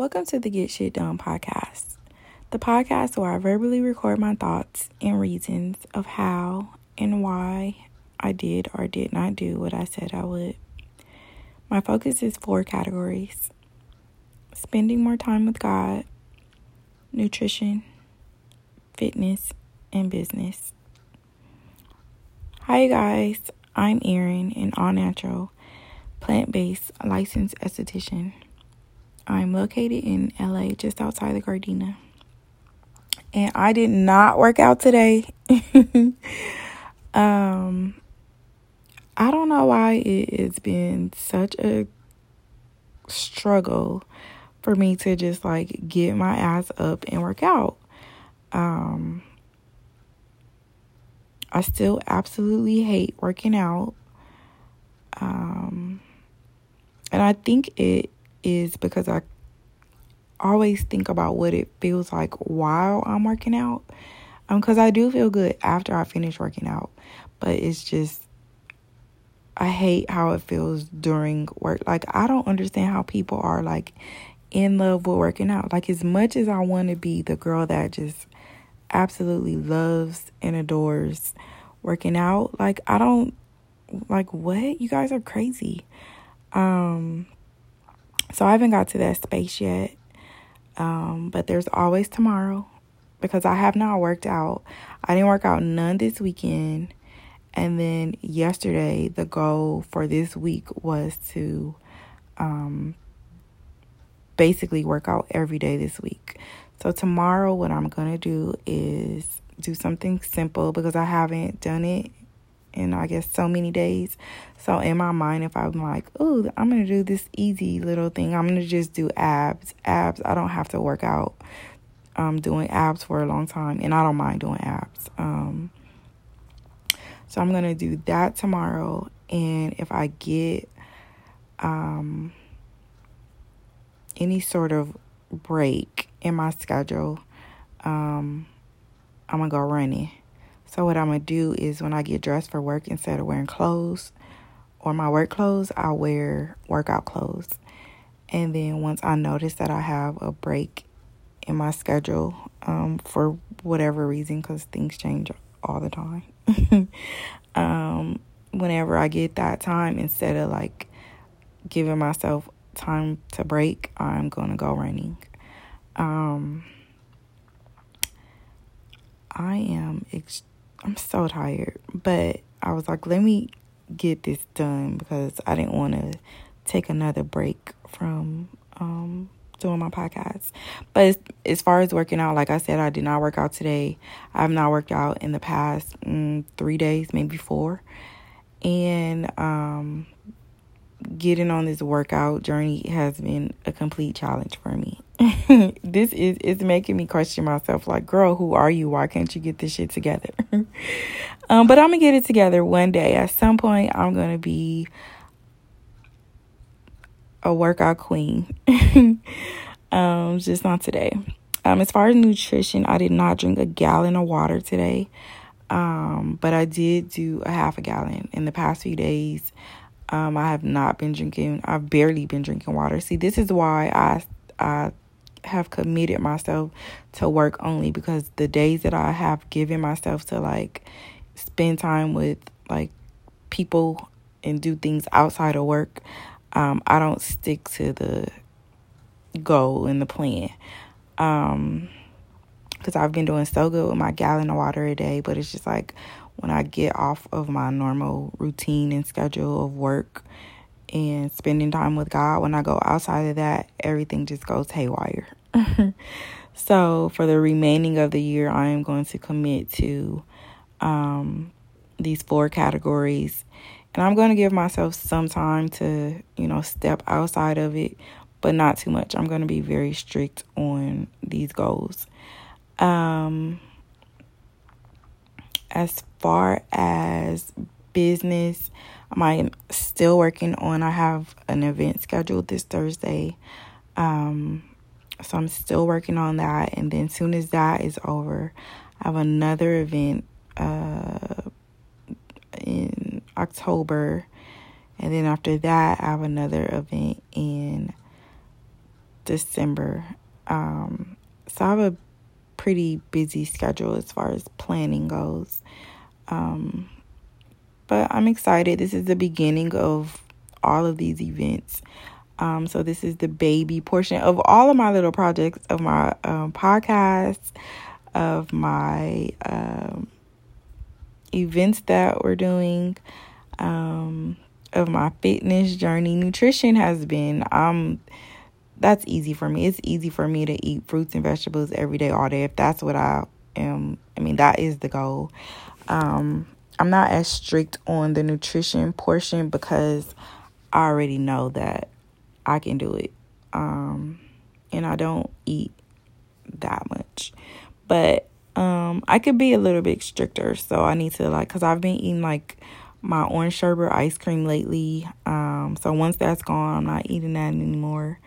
Welcome to the Get Shit Done podcast, the podcast where I verbally record my thoughts and reasons of how and why I did or did not do what I said I would. My focus is four categories spending more time with God, nutrition, fitness, and business. Hi, guys. I'm Erin, an all natural, plant based licensed esthetician. I'm located in LA, just outside of Gardena. And I did not work out today. um, I don't know why it has been such a struggle for me to just like get my ass up and work out. Um, I still absolutely hate working out. Um, and I think it is because I always think about what it feels like while I'm working out. Um, because I do feel good after I finish working out, but it's just I hate how it feels during work. Like I don't understand how people are like in love with working out. Like as much as I want to be the girl that just absolutely loves and adores working out, like I don't like what? You guys are crazy. Um so I haven't got to that space yet. Um but there's always tomorrow because I have not worked out. I didn't work out none this weekend. And then yesterday the goal for this week was to um basically work out every day this week. So tomorrow what I'm going to do is do something simple because I haven't done it in I guess so many days. So in my mind if I'm like, "Oh, I'm to do this easy little thing. I'm to just do abs." Abs, I don't have to work out um doing abs for a long time and I don't mind doing abs. Um so I'm to do that tomorrow and if I get um any sort of break in my schedule, um, I'm gonna go running. So what I'm gonna do is when I get dressed for work, instead of wearing clothes or my work clothes, I'll wear workout clothes. And then once I notice that I have a break in my schedule, um, for whatever reason, because things change all the time. um, whenever I get that time, instead of like giving myself time to break, I'm to go running. Um, I am, ex- I'm so tired, but I was like, let me get this done because I didn't want to take another break from um, doing my podcast. But as, far as working out, like I said, I did not work out today. I have not worked out in the past mm, three days, maybe four. And um, getting on this workout journey has been a complete challenge for me. this is is making me question myself like, girl, who are you? Why can't you get this shit together? um, but I'm gonna get it together one day. At some point I'm gonna be a workout queen. um, just not today. Um, as far as nutrition, I did not drink a gallon of water today. Um, but I did do a half a gallon in the past few days. Um, I have not been drinking. I've barely been drinking water. See, this is why I I have committed myself to work only because the days that I have given myself to like spend time with like people and do things outside of work, um, I don't stick to the goal and the plan. Um, because I've been doing so good with my gallon of water a day, but it's just like when I get off of my normal routine and schedule of work and spending time with God, when I go outside of that, everything just goes haywire. so, for the remaining of the year, I am going to commit to um, these four categories. And I'm going to give myself some time to, you know, step outside of it, but not too much. I'm going to be very strict on these goals. Um, as far as business, I'm still working on. I have an event scheduled this Thursday, um, so I'm still working on that. And then, soon as that is over, I have another event uh, in October, and then after that, I have another event in December. Um, so I have a pretty busy schedule as far as planning goes. Um, but I'm excited. This is the beginning of all of these events. Um, so this is the baby portion of all of my little projects of my um, podcast, of my um, events that we're doing, um, of my fitness journey. Nutrition has been um that's easy for me. It's easy for me to eat fruits and vegetables every day, all day. If that's what I am, I mean that is the goal. Um, I'm not as strict on the nutrition portion because I already know that I can do it. Um, and I don't eat that much. But um, I could be a little bit stricter. So I need to like cuz I've been eating like my orange sherbet ice cream lately. Um, so once that's gone, I'm not eating that anymore.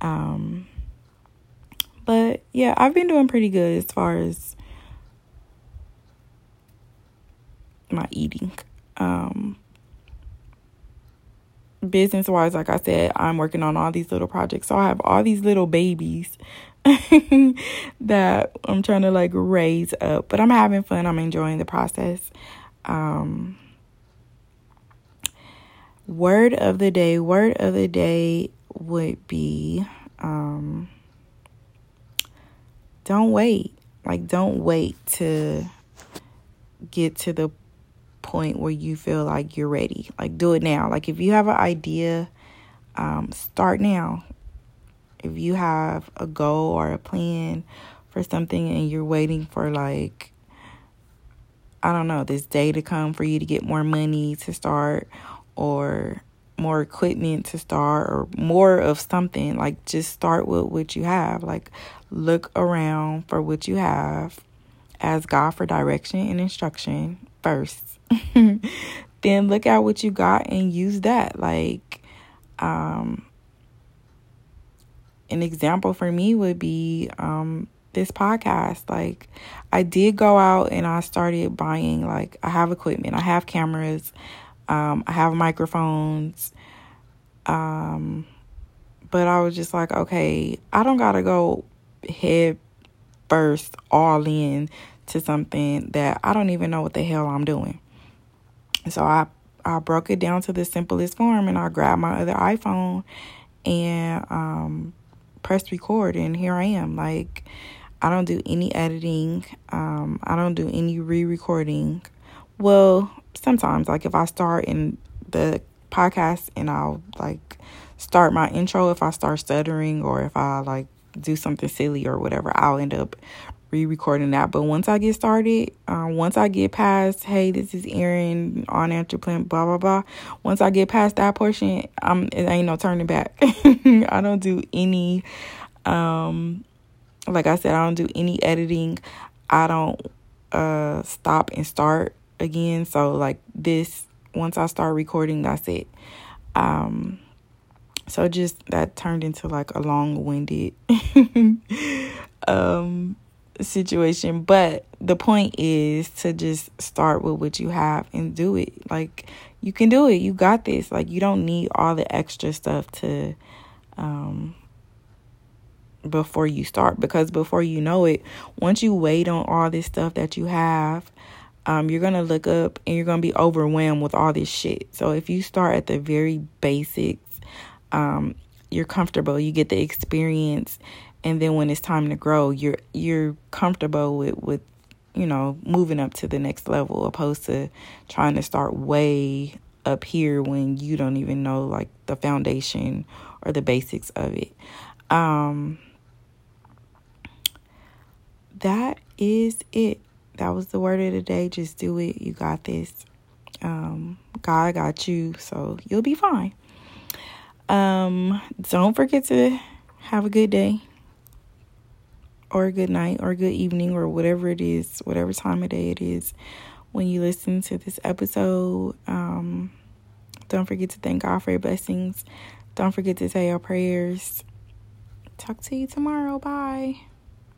Um, but yeah, I've been doing pretty good as far as my eating. Um, business wise, like I said, I'm working on all these little projects. So I have all these little babies that I'm trying to like raise up, but I'm having fun. I'm enjoying the process. Um, word of the day, word of the day would be um, don't wait. Like, don't wait to get to the point where you feel like you're ready. Like, do it now. Like, if you have an idea, um, start now. If you have a goal or a plan for something and you're waiting for, like, I don't know, this day to come for you to get more money to start or more equipment to start or more of something like just start with what you have like look around for what you have ask god for direction and instruction first. Then look at what you got and use that. Like um an example for me would be um this podcast. Like i did go out and i started buying like i have equipment. I have cameras. Um, I have microphones. Um, but I was just like, okay, I don't gotta go head first all in to something that I don't even know what the hell I'm doing. So I I broke it down to the simplest form and I grabbed my other iPhone and um, pressed record and here I am. Like I don't do any editing. Um, I don't do any re-recording. Well, sometimes like if I start in the podcast and I'll like start my intro if I start stuttering or if I like do something silly or whatever, I'll end up re-recording that. But once I get started, uh, once I get past, hey, this is Erin on answer plan, blah blah blah. Once I get past that portion, I'm it ain't no turning back. I don't do any, um, like I said, I don't do any editing. I don't uh stop and start again. So like this, once I start recording, that's it. Um, so just that turned into like a long winded um situation. But the point is to just start with what you have and do it. Like you can do it. You got this. Like you don't need all the extra stuff to um before you start because before you know it, once you wait on all this stuff that you have, um, you're to look up and you're to be overwhelmed with all this shit. So if you start at the very basics, um, you're comfortable, you get the experience, and then when it's time to grow, you're you're comfortable with with you know moving up to the next level, opposed to trying to start way up here when you don't even know like the foundation or the basics of it. Um, that is it that was the word of the day. Just do it. You got this. Um, God got you, so you'll be fine. Um, don't forget to have a good day or a good night or a good evening or whatever it is, whatever time of day it is when you listen to this episode. Um, don't forget to thank God for your blessings. Don't forget to say your prayers. Talk to you tomorrow. Bye.